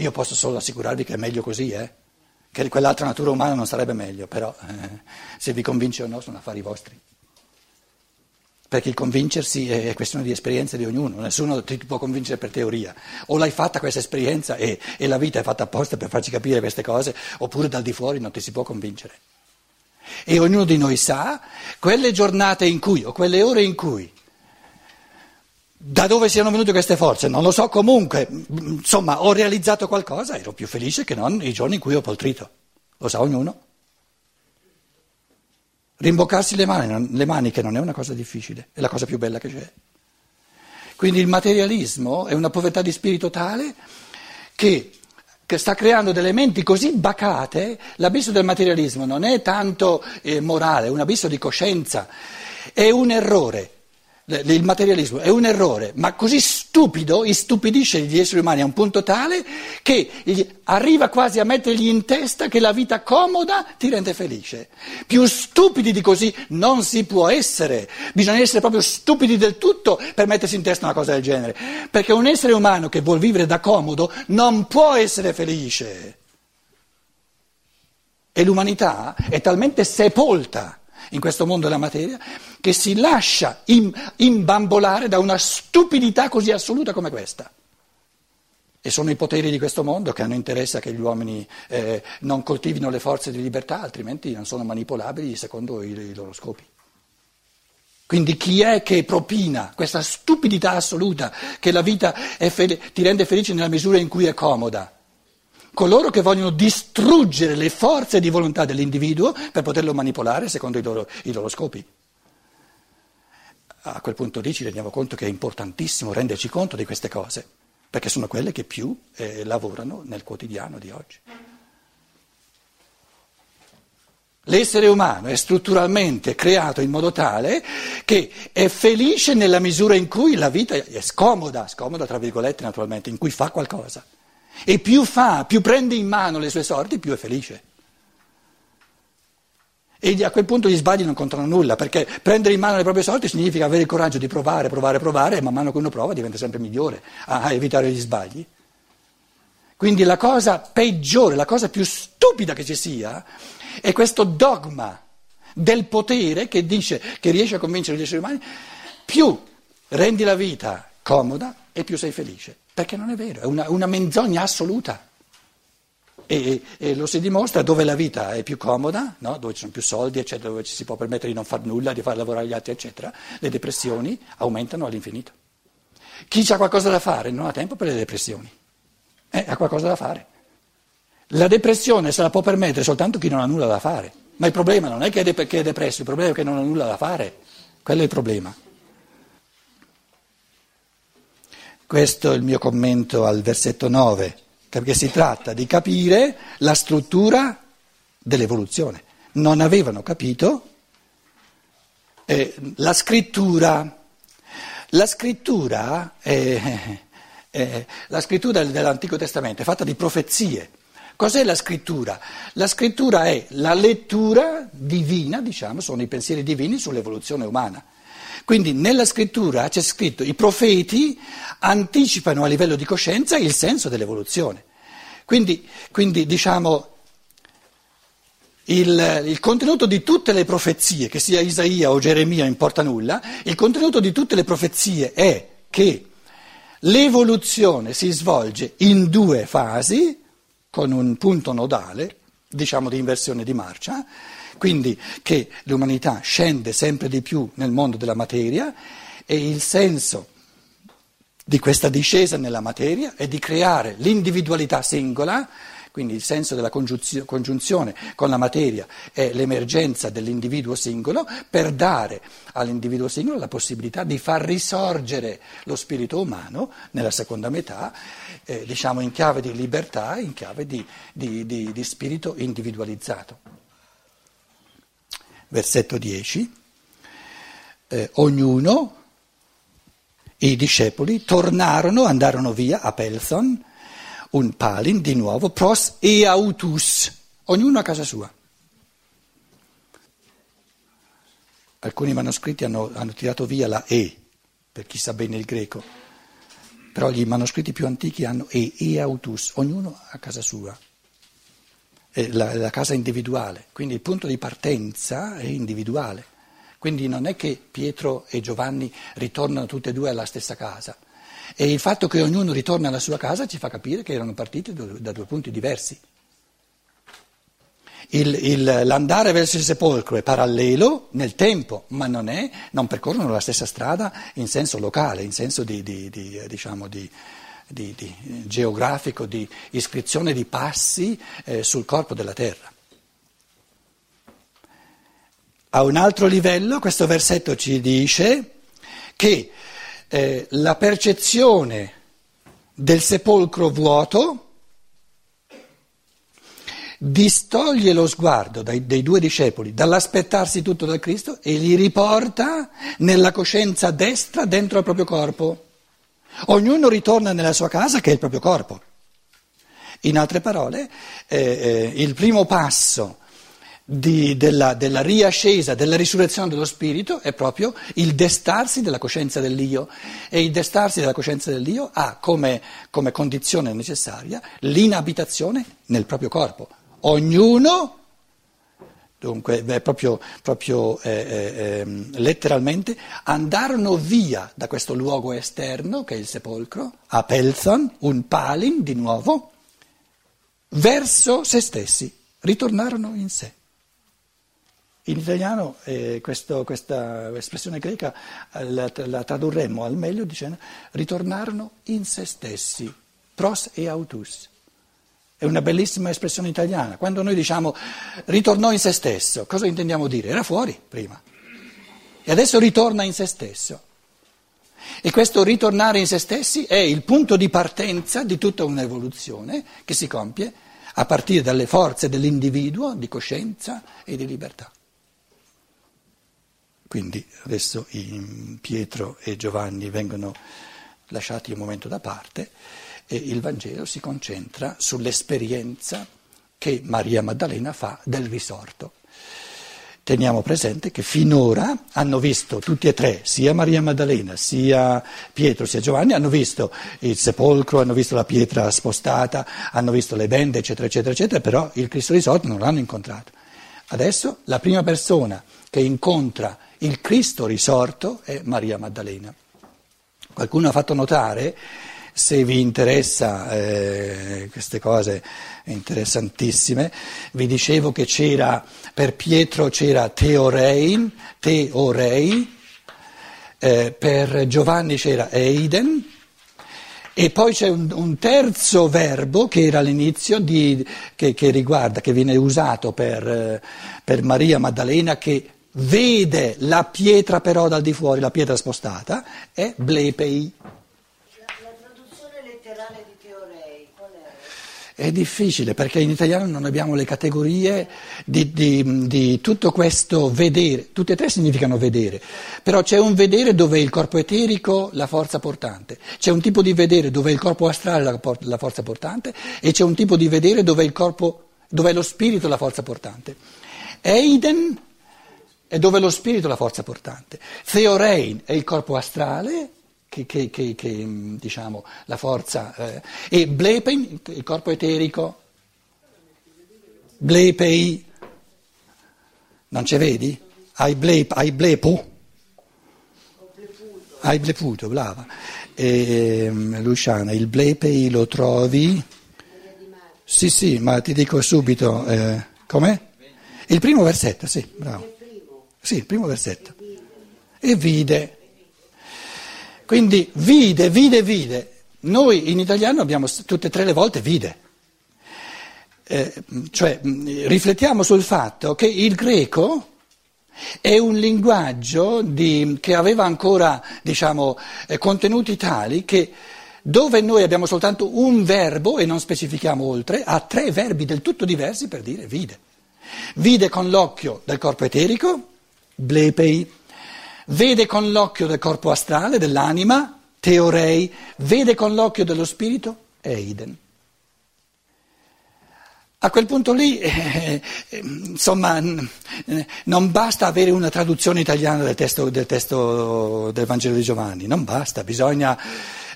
Io posso solo assicurarvi che è meglio così, eh? che quell'altra natura umana non sarebbe meglio, però eh, se vi convince o no sono affari vostri. Perché il convincersi è questione di esperienza di ognuno, nessuno ti può convincere per teoria. O l'hai fatta questa esperienza e, e la vita è fatta apposta per farci capire queste cose, oppure dal di fuori non ti si può convincere. E ognuno di noi sa quelle giornate in cui, o quelle ore in cui, da dove siano venute queste forze, non lo so comunque, insomma ho realizzato qualcosa, ero più felice che non i giorni in cui ho poltrito, lo sa ognuno. Rimboccarsi le, mani, le maniche non è una cosa difficile, è la cosa più bella che c'è. Quindi il materialismo è una povertà di spirito tale che, che sta creando delle menti così bacate, l'abisso del materialismo non è tanto eh, morale, è un abisso di coscienza, è un errore il materialismo è un errore, ma così stupido, istupidisce gli esseri umani a un punto tale che arriva quasi a mettergli in testa che la vita comoda ti rende felice. Più stupidi di così non si può essere, bisogna essere proprio stupidi del tutto per mettersi in testa una cosa del genere, perché un essere umano che vuol vivere da comodo non può essere felice. E l'umanità è talmente sepolta in questo mondo della materia, che si lascia imbambolare da una stupidità così assoluta come questa. E sono i poteri di questo mondo che hanno interesse che gli uomini eh, non coltivino le forze di libertà, altrimenti non sono manipolabili secondo i, i loro scopi. Quindi chi è che propina questa stupidità assoluta che la vita fede, ti rende felice nella misura in cui è comoda? Coloro che vogliono distruggere le forze di volontà dell'individuo per poterlo manipolare secondo i loro, i loro scopi. A quel punto lì ci rendiamo conto che è importantissimo renderci conto di queste cose, perché sono quelle che più eh, lavorano nel quotidiano di oggi. L'essere umano è strutturalmente creato in modo tale che è felice nella misura in cui la vita è scomoda, scomoda tra virgolette naturalmente, in cui fa qualcosa. E più fa, più prende in mano le sue sorti, più è felice. E a quel punto gli sbagli non contano nulla, perché prendere in mano le proprie sorti significa avere il coraggio di provare, provare, provare, e man mano che uno prova diventa sempre migliore a evitare gli sbagli. Quindi la cosa peggiore, la cosa più stupida che ci sia, è questo dogma del potere che dice, che riesce a convincere gli esseri umani, più rendi la vita comoda e più sei felice perché non è vero, è una, una menzogna assoluta. E, e, lo si dimostra dove la vita è più comoda, no? dove ci sono più soldi, eccetera, dove ci si può permettere di non fare nulla, di far lavorare gli altri, eccetera, le depressioni aumentano all'infinito. Chi ha qualcosa da fare non ha tempo per le depressioni, eh, ha qualcosa da fare. La depressione se la può permettere soltanto chi non ha nulla da fare, ma il problema non è che è, de- che è depresso, il problema è che non ha nulla da fare, quello è il problema. Questo è il mio commento al versetto 9, perché si tratta di capire la struttura dell'evoluzione. Non avevano capito eh, la scrittura. La scrittura, è, è, la scrittura dell'Antico Testamento è fatta di profezie. Cos'è la scrittura? La scrittura è la lettura divina, diciamo, sono i pensieri divini sull'evoluzione umana. Quindi nella scrittura c'è scritto i profeti anticipano a livello di coscienza il senso dell'evoluzione. Quindi, quindi diciamo, il, il, contenuto di tutte le profezie, che sia Isaia o Geremia, importa nulla, il contenuto di tutte le profezie è che l'evoluzione si svolge in due fasi, con un punto nodale, diciamo di inversione di marcia, quindi che l'umanità scende sempre di più nel mondo della materia e il senso di questa discesa nella materia è di creare l'individualità singola, quindi il senso della congiunzione con la materia è l'emergenza dell'individuo singolo per dare all'individuo singolo la possibilità di far risorgere lo spirito umano nella seconda metà, eh, diciamo in chiave di libertà, in chiave di, di, di, di spirito individualizzato versetto 10, eh, ognuno, i discepoli, tornarono, andarono via a Pelson, un palin di nuovo, pros e autus, ognuno a casa sua. Alcuni manoscritti hanno, hanno tirato via la E, per chi sa bene il greco. però i manoscritti più antichi hanno e, e autus, ognuno a casa sua, la, la casa individuale, quindi il punto di partenza è individuale. Quindi non è che Pietro e Giovanni ritornano tutti e due alla stessa casa. E il fatto che ognuno ritorna alla sua casa ci fa capire che erano partiti da due punti diversi. Il, il, l'andare verso il sepolcro è parallelo nel tempo, ma non, è, non, percorrono la stessa strada in senso locale, in senso di, di, di, diciamo di geografico, di iscrizione di passi eh, sul corpo della terra. A un altro livello questo versetto ci dice che eh, la percezione del sepolcro vuoto distoglie lo sguardo dai, dei due discepoli dall'aspettarsi tutto da Cristo e li riporta nella coscienza destra dentro il proprio corpo. Ognuno ritorna nella sua casa che è il proprio corpo. In altre parole, eh, eh, il primo passo di, della, della, riascesa, della risurrezione dello spirito è proprio il destarsi della coscienza dell'io e il destarsi della coscienza dell'io ha come, come condizione necessaria l'inabitazione nel proprio corpo. Ognuno, dunque beh, proprio, proprio eh, eh, ehm, letteralmente, andarono via da questo luogo esterno che è il sepolcro, a Pelzon, un palin di nuovo, verso se stessi, ritornarono in sé. In italiano eh, questo, questa espressione greca eh, la, la, tradurremmo al meglio dicendo ritornarono in se stessi, pros e autus. È una bellissima espressione italiana. Quando noi diciamo ritornò in se stesso, cosa intendiamo dire? Era fuori prima e adesso ritorna in se stesso. E questo ritornare in se stessi è il punto di partenza di tutta un'evoluzione che si compie a partire dalle forze dell'individuo di coscienza e di libertà. Quindi adesso Pietro e Giovanni vengono lasciati un momento da parte e il Vangelo si concentra sull'esperienza che Maria Maddalena fa del risorto. Teniamo presente che finora hanno visto tutti e tre, sia Maria Maddalena, sia Pietro, sia Giovanni, hanno visto il sepolcro, hanno visto la pietra spostata, hanno visto le bende, eccetera, eccetera, eccetera, però il Cristo risorto non l'hanno incontrato. Adesso la prima persona che incontra il Cristo risorto è Maria Maddalena. Qualcuno ha fatto notare, se vi interessa eh, queste cose interessantissime, vi dicevo che c'era, per Pietro c'era Teorein, Teorei, eh, per Giovanni c'era Eiden, e poi c'è un, un, terzo verbo che era all'inizio, di, che, che, riguarda, che viene usato per, eh, per Maria Maddalena, che vede la pietra però dal di fuori, la pietra spostata, è blepei. La, traduzione letterale di teorei qual è? È difficile perché in italiano non abbiamo le categorie di, di, di, tutto questo vedere, tutte e tre significano vedere, però c'è un vedere dove è il corpo eterico la forza portante, c'è un tipo di vedere dove è il corpo astrale la, la forza portante e c'è un tipo di vedere dove è, il corpo, dove è lo spirito la forza portante. Eiden è dove lo spirito è la forza portante. Theorein è il corpo astrale, che, che, che, che diciamo la forza, eh, e Blepein, il corpo eterico. Blepei, non ci vedi? Hai, blep, hai blepo? Hai bleputo, brava. E, ehm, Luciana, il blepei lo trovi? Sì, sì, ma ti dico subito, eh, com'è? Il primo versetto, sì, bravo. Sì, il primo versetto. E vide. Quindi vide, vide, vide. Noi in italiano abbiamo tutte e tre le volte vide. Eh, cioè, riflettiamo sul fatto che il greco è un linguaggio di, che aveva ancora diciamo, eh, contenuti tali che dove noi abbiamo soltanto un verbo e non specifichiamo oltre, ha tre verbi del tutto diversi per dire vide. Vide con l'occhio del corpo eterico, blepei, vede con l'occhio del corpo astrale, dell'anima, teorei, vede con l'occhio dello spirito, eiden. A quel punto lì, eh, eh, insomma, eh, non basta avere una traduzione italiana del testo, del testo, del Vangelo di Giovanni, non basta, bisogna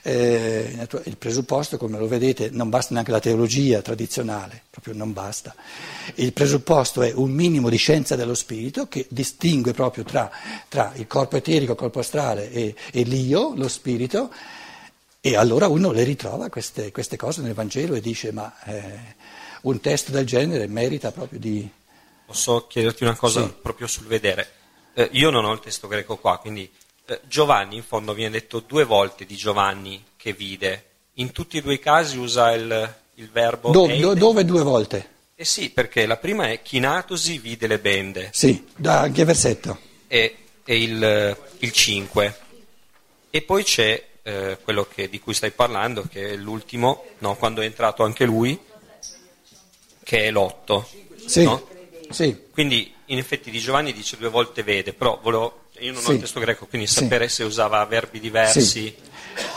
Eh, il presupposto, come lo vedete, non basta neanche la teologia tradizionale, proprio non basta. Il presupposto è un minimo di scienza dello spirito che distingue proprio tra, tra il corpo eterico, il corpo astrale e, e l'io, lo spirito, e allora uno le ritrova queste, queste cose nel Vangelo e dice ma eh, un testo del genere merita proprio di... Posso chiederti una cosa sì. proprio sul vedere? Eh, io non ho il testo greco qua, quindi Giovanni in fondo viene detto due volte di Giovanni che vide. In tutti e due i casi usa il, il verbo... Do, do, dove due volte? Eh sì, perché la prima è chinatosi vide le bende. Sì, da anche versetto. E, e il, il 5. E poi c'è eh, quello che, di cui stai parlando, che è l'ultimo, no, quando è entrato anche lui, che è l'otto. Sì, no? sì. Quindi in effetti di Giovanni dice due volte vede, però volevo, io non sì. ho il testo greco, quindi sapere se usava verbi diversi. Sì.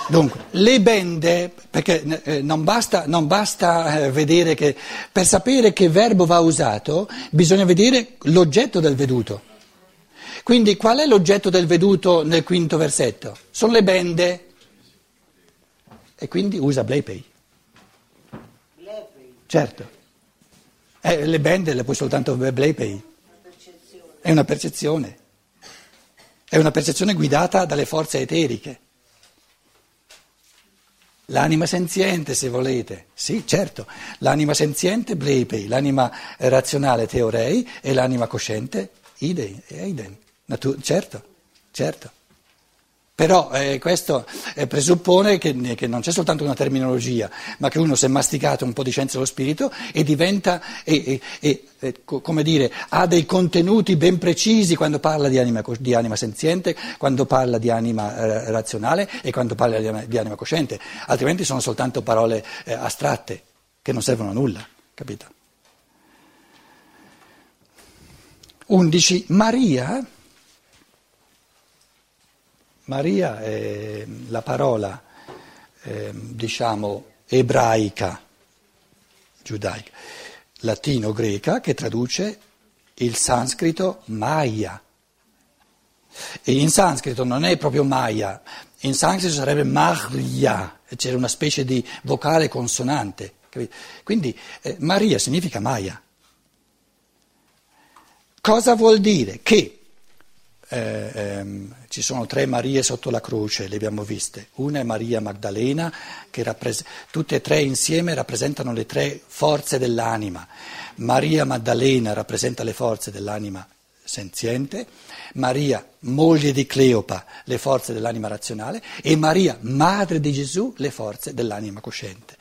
Dunque, le bende, perché eh, non basta, non basta eh, vedere che, per sapere che verbo va usato, bisogna vedere l'oggetto del veduto. Quindi qual è l'oggetto del veduto nel quinto versetto? Sono le bende e quindi usa Blepei. Certo. Eh, le bende le puoi soltanto Blepei. È una percezione. È una percezione guidata dalle forze eteriche. L'anima senziente, se volete, sì, certo, l'anima senziente Blepei, l'anima razionale Teorei e l'anima cosciente Idei, Eiden. Natu- certo, certo. Però eh, questo eh, presuppone che, che, non c'è soltanto una terminologia, ma che uno si è masticato un po' di scienza dello spirito e diventa, e, e, e, come dire, ha dei contenuti ben precisi quando parla di anima, di anima senziente, quando parla di anima eh, razionale e quando parla di, di, anima cosciente, altrimenti sono soltanto parole eh, astratte che non servono a nulla, capito? 11. Maria Maria è la parola, eh, diciamo, ebraica, giudaica, latino-greca, che traduce il sanscrito Maya. E in sanscrito non è proprio Maya, in sanscrito sarebbe Maria, c'era una specie di vocale consonante. Quindi eh, Maria significa Maya. Cosa vuol dire? Che eh, ehm, ci sono tre Marie sotto la croce, le abbiamo viste. Una è Maria Magdalena, che rappres- tutte e tre insieme rappresentano le tre forze dell'anima. Maria Maddalena rappresenta le forze dell'anima senziente, Maria, moglie di Cleopa, le forze dell'anima razionale, e Maria, madre di Gesù, le forze dell'anima cosciente.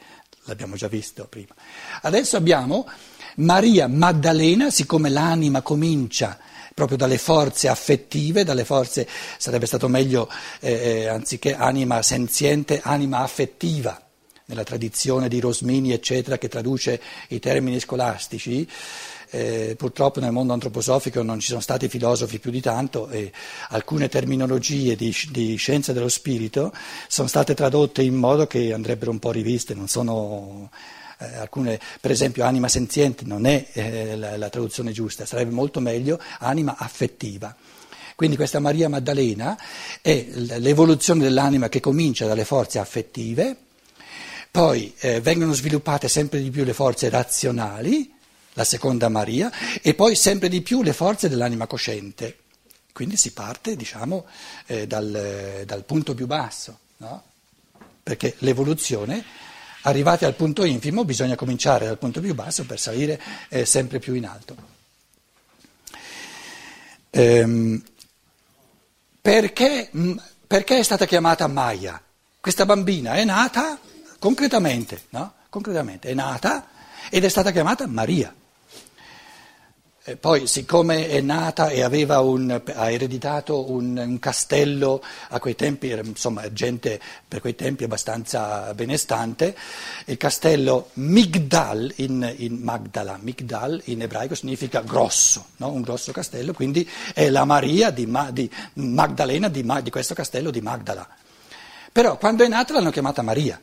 L'abbiamo già visto prima. Adesso abbiamo Maria Maddalena, siccome l'anima comincia proprio dalle forze affettive, dalle forze, sarebbe stato meglio eh, eh, anziché anima senziente, anima affettiva, nella tradizione di Rosmini, eccetera, che traduce i termini scolastici. Eh, purtroppo nel mondo antroposofico non ci sono stati filosofi più di tanto e alcune terminologie di, di, scienza dello spirito sono state tradotte in modo che andrebbero un po' riviste, non sono eh, alcune, per esempio anima senziente non è eh, la, la traduzione giusta, sarebbe molto meglio anima affettiva. Quindi questa Maria Maddalena è l'evoluzione dell'anima che comincia dalle forze affettive, poi eh, vengono sviluppate sempre di più le forze razionali, la seconda Maria, e poi sempre di più le forze dell'anima cosciente. Quindi si parte, diciamo, eh, dal, dal, punto più basso, no? perché l'evoluzione Arrivati al punto infimo bisogna cominciare dal punto più basso per salire eh, sempre più in alto. Ehm, perché, mm, perché, è stata chiamata Maya? Questa bambina è nata concretamente, no? concretamente, è nata ed è stata chiamata Maria. Eh, poi, siccome è nata e un, ha ereditato un, un, castello, a quei tempi insomma, gente per quei tempi abbastanza benestante, il castello Migdal in, in Magdala, Migdal in ebraico significa grosso, no? un grosso castello, quindi è la Maria di, di Magdalena di, di questo castello di Magdala. Però quando è nata l'hanno chiamata Maria.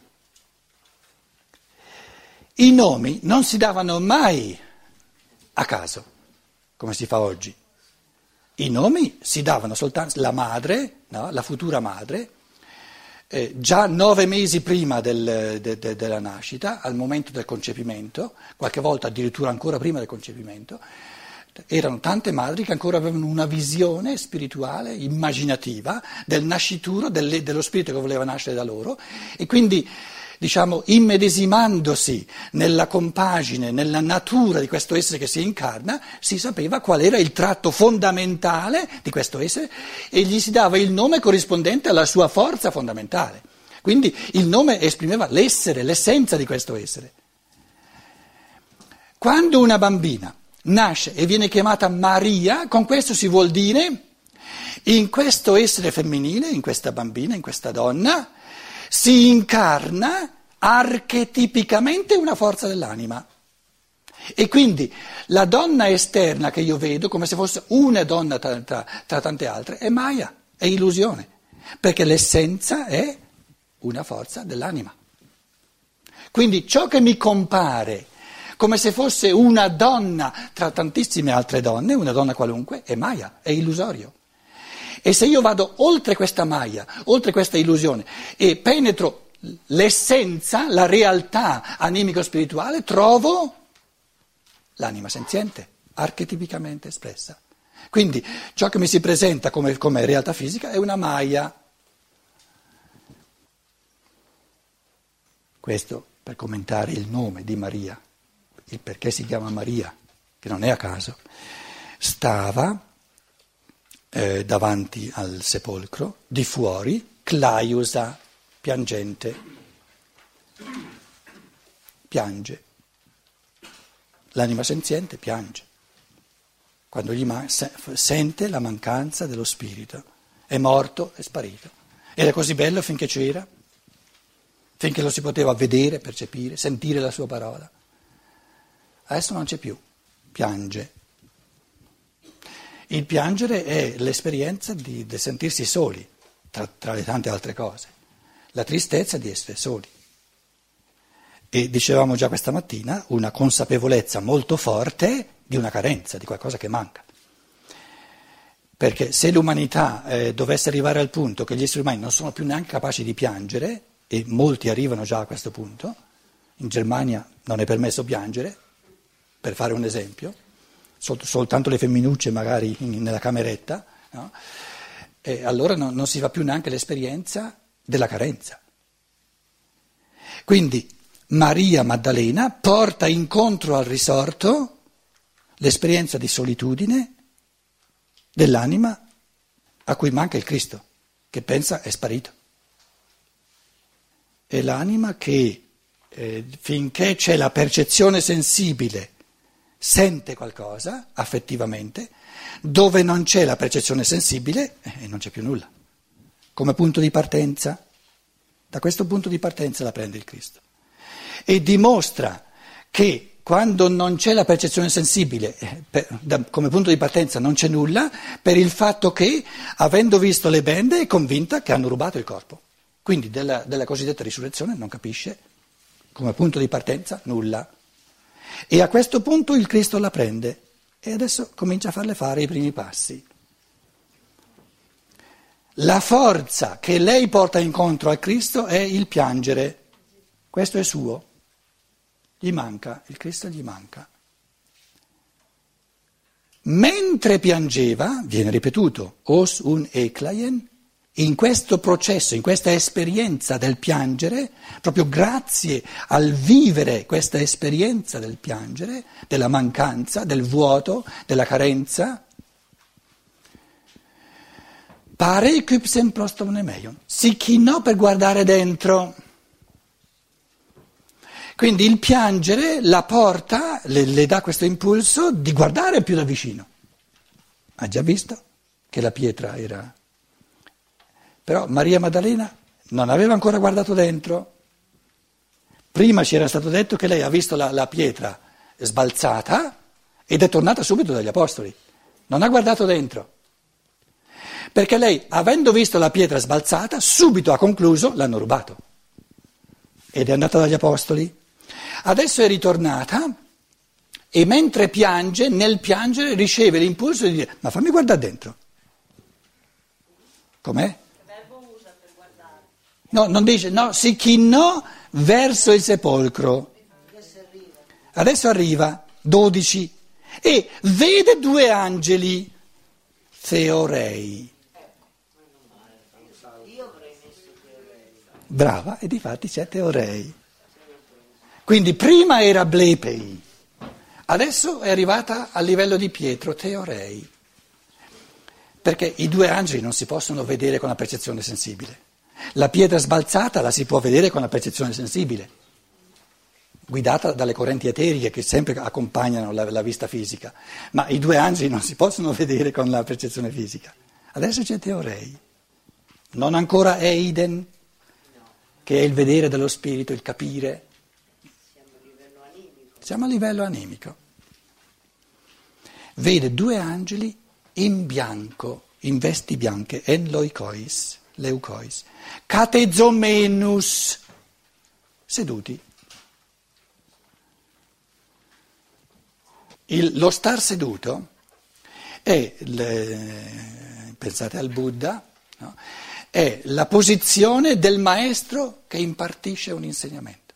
I nomi non si davano mai a caso come si fa oggi. I nomi si davano soltanto la madre, no? la futura madre, eh, già nove mesi prima del, de, de, della nascita, al momento del concepimento, qualche volta addirittura ancora prima del concepimento, erano tante madri che ancora avevano una visione spirituale, immaginativa, del nascituro, del, dello spirito che voleva nascere da loro e quindi diciamo, immedesimandosi nella compagine, nella natura di questo essere che si incarna, si sapeva qual era il tratto fondamentale di questo essere e gli si dava il nome corrispondente alla sua forza fondamentale. Quindi il nome esprimeva l'essere, l'essenza di questo essere. Quando una bambina nasce e viene chiamata Maria, con questo si vuol dire in questo essere femminile, in questa bambina, in questa donna, si incarna archetipicamente una forza dell'anima. E quindi la donna esterna che io vedo come se fosse una donna tra, tra, tra tante altre è Maya, è illusione, perché l'essenza è una forza dell'anima. Quindi ciò che mi compare come se fosse una donna tra tantissime altre donne, una donna qualunque, è Maya, è illusorio. E se io vado oltre questa Maya, oltre questa illusione e penetro l'essenza, la realtà animico-spirituale, trovo l'anima senziente, archetipicamente espressa. Quindi ciò che mi si presenta come, come realtà fisica è una Maya. Questo per commentare il nome di Maria, il perché si chiama Maria, che non è a caso. Stava eh, davanti al sepolcro, di fuori, Claiusa, piangente, piange. L'anima senziente piange, quando gli man- sente la mancanza dello spirito. È morto, è sparito. Era così bello finché c'era, finché lo si poteva vedere, percepire, sentire la sua parola. Adesso non c'è più, piange. Il piangere è l'esperienza di, di sentirsi soli, tra, tra, le tante altre cose, la tristezza di essere soli. E dicevamo già questa mattina, una consapevolezza molto forte di una carenza, di qualcosa che manca. Perché se l'umanità eh, dovesse arrivare al punto che gli esseri umani non sono più neanche capaci di piangere, e molti arrivano già a questo punto, in Germania non è permesso piangere, per fare un esempio, sol- soltanto le femminucce magari in, nella cameretta, no? e allora no, non si fa più neanche l'esperienza della carenza. Quindi Maria Maddalena porta incontro al risorto l'esperienza di solitudine dell'anima a cui manca il Cristo, che pensa è sparito. È l'anima che eh, finché c'è la percezione sensibile sente qualcosa affettivamente, dove non c'è la percezione sensibile eh, non c'è più nulla. Come punto di partenza, da questo punto di partenza la prende il Cristo. E dimostra che quando non c'è la percezione sensibile, eh, per, da, come punto di partenza non c'è nulla, per il fatto che, avendo visto le bende, è convinta che hanno rubato il corpo. Quindi della, della cosiddetta risurrezione non capisce, come punto di partenza, nulla. E a questo punto il Cristo la prende e adesso comincia a farle fare i primi passi. La forza che lei porta incontro al Cristo è il piangere. Questo è suo. Gli manca, il Cristo gli manca. Mentre piangeva, viene ripetuto, os un in questo processo, in questa esperienza del piangere, proprio grazie al vivere questa esperienza del piangere, della mancanza, del vuoto, della carenza, pare kypsen prostomnemeion, si chinò per guardare dentro. Quindi il piangere la porta, le, le dà questo impulso di guardare più da vicino. Ha già visto che la pietra era però Maria Maddalena non aveva ancora guardato dentro. Prima ci era stato detto che lei ha visto la, la pietra sbalzata ed è tornata subito dagli apostoli. Non ha guardato dentro. Perché lei, avendo visto la pietra sbalzata, subito ha concluso, l'hanno rubato. Ed è andata dagli apostoli. Adesso è ritornata e mentre piange, nel piangere riceve l'impulso di dire, ma fammi guardare dentro. Com'è? No, non dice, no, si chinò verso il sepolcro. Adesso arriva, 12, e vede due angeli, Theorei. Brava, e difatti c'è Teorei. Quindi prima era Blepei, adesso è arrivata al livello di Pietro, Teorei. Perché i due angeli non si possono vedere con la percezione sensibile. La pietra sbalzata la si può vedere con la percezione sensibile, guidata dalle correnti eteriche che sempre accompagnano la, la vista fisica, ma i due angeli non si possono vedere con la percezione fisica. Adesso c'è Teorei, non ancora Eiden, che è il vedere dello spirito, il capire. Siamo a livello animico. Vede due angeli in bianco, in vesti bianche, en loikois, leucois, catezomenus, seduti. Il, lo star seduto è, le, pensate al Buddha, no? è la posizione del maestro che impartisce un insegnamento.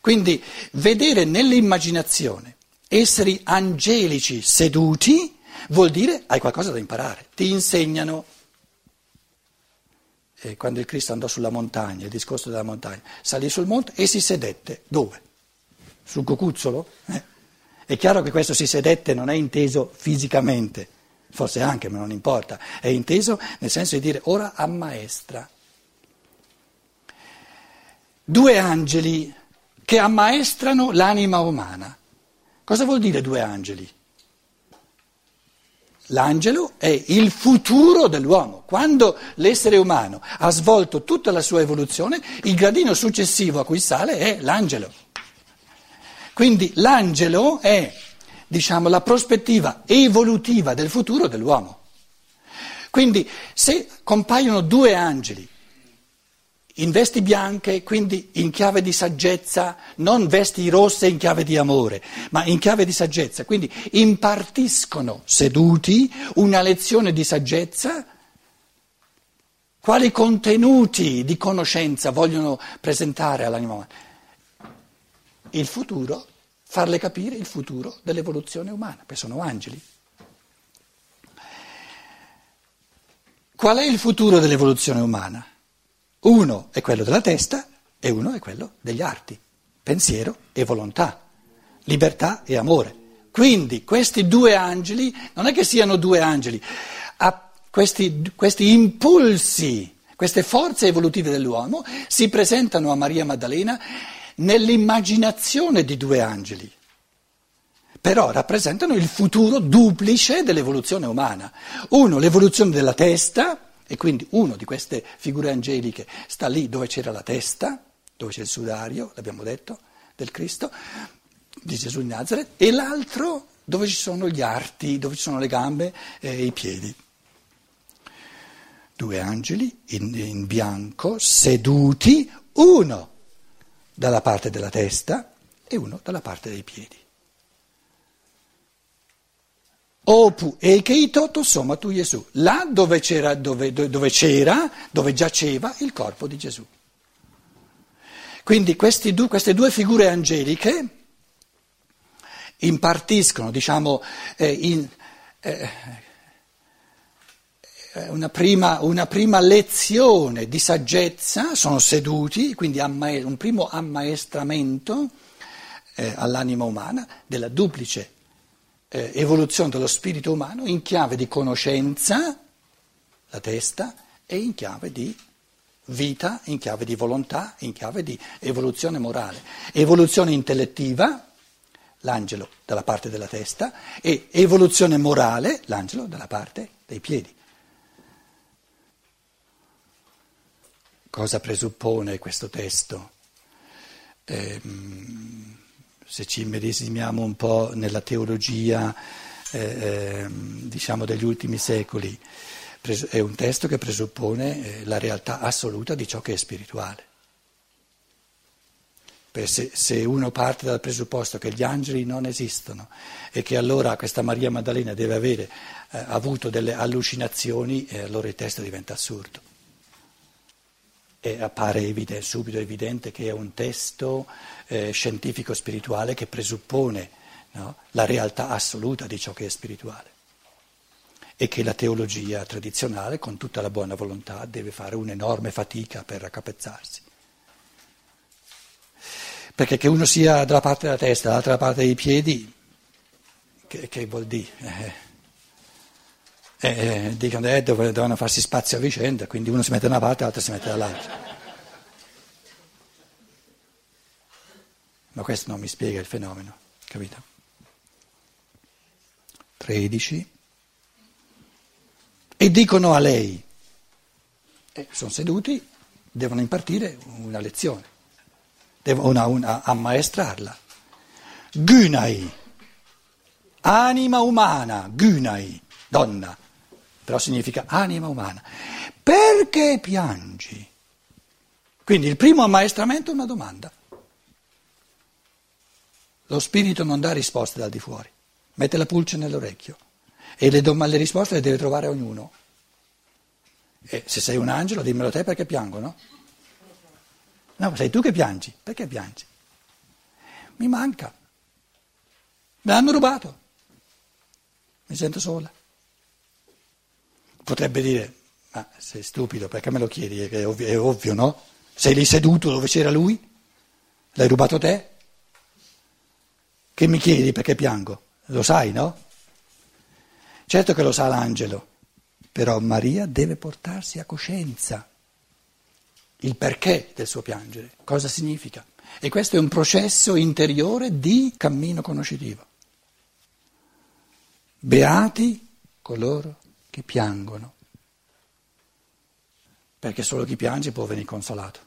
Quindi vedere nell'immaginazione esseri angelici seduti vuol dire hai qualcosa da imparare, ti insegnano. E quando il Cristo andò sulla montagna, il discorso della montagna, salì sul monte e si sedette. Dove? Sul cocuzzolo? Eh? È chiaro che questo si sedette non è inteso fisicamente, forse anche, ma non importa, è inteso nel senso di dire ora ammaestra. Due angeli che ammaestrano l'anima umana. Cosa vuol dire due angeli? L'angelo è il futuro dell'uomo. Quando l'essere umano ha svolto tutta la sua evoluzione, il gradino successivo a cui sale è l'angelo. Quindi l'angelo è, diciamo, la prospettiva evolutiva del futuro dell'uomo. Quindi se compaiono due angeli in vesti bianche, quindi in chiave di saggezza, non vesti rosse in chiave di amore, ma in chiave di saggezza, quindi impartiscono seduti una lezione di saggezza. Quali contenuti di conoscenza vogliono presentare all'anima umana? Il futuro, farle capire il futuro dell'evoluzione umana, perché sono angeli. Qual è il futuro dell'evoluzione umana? Uno è quello della testa e uno è quello degli arti, pensiero e volontà, libertà e amore. Quindi questi due angeli non è che siano due angeli, questi, questi impulsi, queste forze evolutive dell'uomo si presentano a Maria Maddalena nell'immaginazione di due angeli però rappresentano il futuro duplice dell'evoluzione umana. Uno, l'evoluzione della testa, e quindi uno di queste figure angeliche sta lì dove c'era la testa, dove c'è il sudario, l'abbiamo detto, del Cristo, di Gesù di Nazareth, e l'altro dove ci sono gli arti, dove ci sono le gambe e i piedi. Due angeli in, in bianco, seduti, uno dalla parte della testa e uno dalla parte dei piedi. Opu e Keitoto Soma tu Gesù, là dove c'era, dove, dove c'era, dove giaceva il corpo di Gesù. Quindi due, queste due figure angeliche impartiscono, diciamo, eh, in, eh, eh una, prima, una, prima, lezione di saggezza, sono seduti, quindi un primo ammaestramento eh, all'anima umana della duplice eh, evoluzione dello spirito umano in chiave di conoscenza, la testa, e in chiave di vita, in chiave di volontà, in chiave di evoluzione morale. Evoluzione intellettiva, l'angelo dalla parte della testa, e evoluzione morale, l'angelo dalla parte dei piedi. Cosa presuppone questo testo? Eh, se ci immedesimiamo un po' nella teologia eh, ehm, diciamo degli ultimi secoli, è un testo che presuppone eh, la realtà assoluta di ciò che è spirituale. Se, se, uno parte dal presupposto che gli angeli non esistono e che allora questa Maria Maddalena deve avere eh, avuto delle allucinazioni, eh, allora il testo diventa assurdo. E appare evidente, subito evidente che è un testo eh, scientifico-spirituale che presuppone no, la realtà assoluta di ciò che è spirituale e che la teologia tradizionale, con tutta la buona volontà, deve fare un'enorme fatica per raccapezzarsi. Perché che uno sia dalla parte della testa, dall'altra parte dei piedi, che, che vuol dire? Eh, eh, dicono eh, dovevano farsi spazio a vicenda, quindi uno si mette da una parte e l'altro si mette dall'altra. Ma questo non mi spiega il fenomeno, capito? 13. E dicono a lei, eh, sono seduti, devono impartire una lezione, devono ammaestrarla. Gynai, anima umana, Gynai, donna però significa anima umana. Perché piangi? Quindi il primo ammaestramento è una domanda. Lo spirito non dà risposte dal di fuori, mette la pulce nell'orecchio e le, dom- le risposte le deve trovare ognuno. E se sei un angelo, dimmelo te perché piango, no? No, sei tu che piangi, perché piangi? Mi manca, me l'hanno rubato, mi sento sola. Potrebbe dire, ma sei stupido, perché me lo chiedi? È ovvio, è ovvio, no? Sei lì seduto dove c'era lui? L'hai rubato te? Che mi chiedi perché piango? Lo sai, no? Certo che lo sa l'angelo, però Maria deve portarsi a coscienza il perché del suo piangere, cosa significa. E questo è un processo interiore di cammino conoscitivo. Beati coloro che piangono, perché solo chi piange può venire consolato.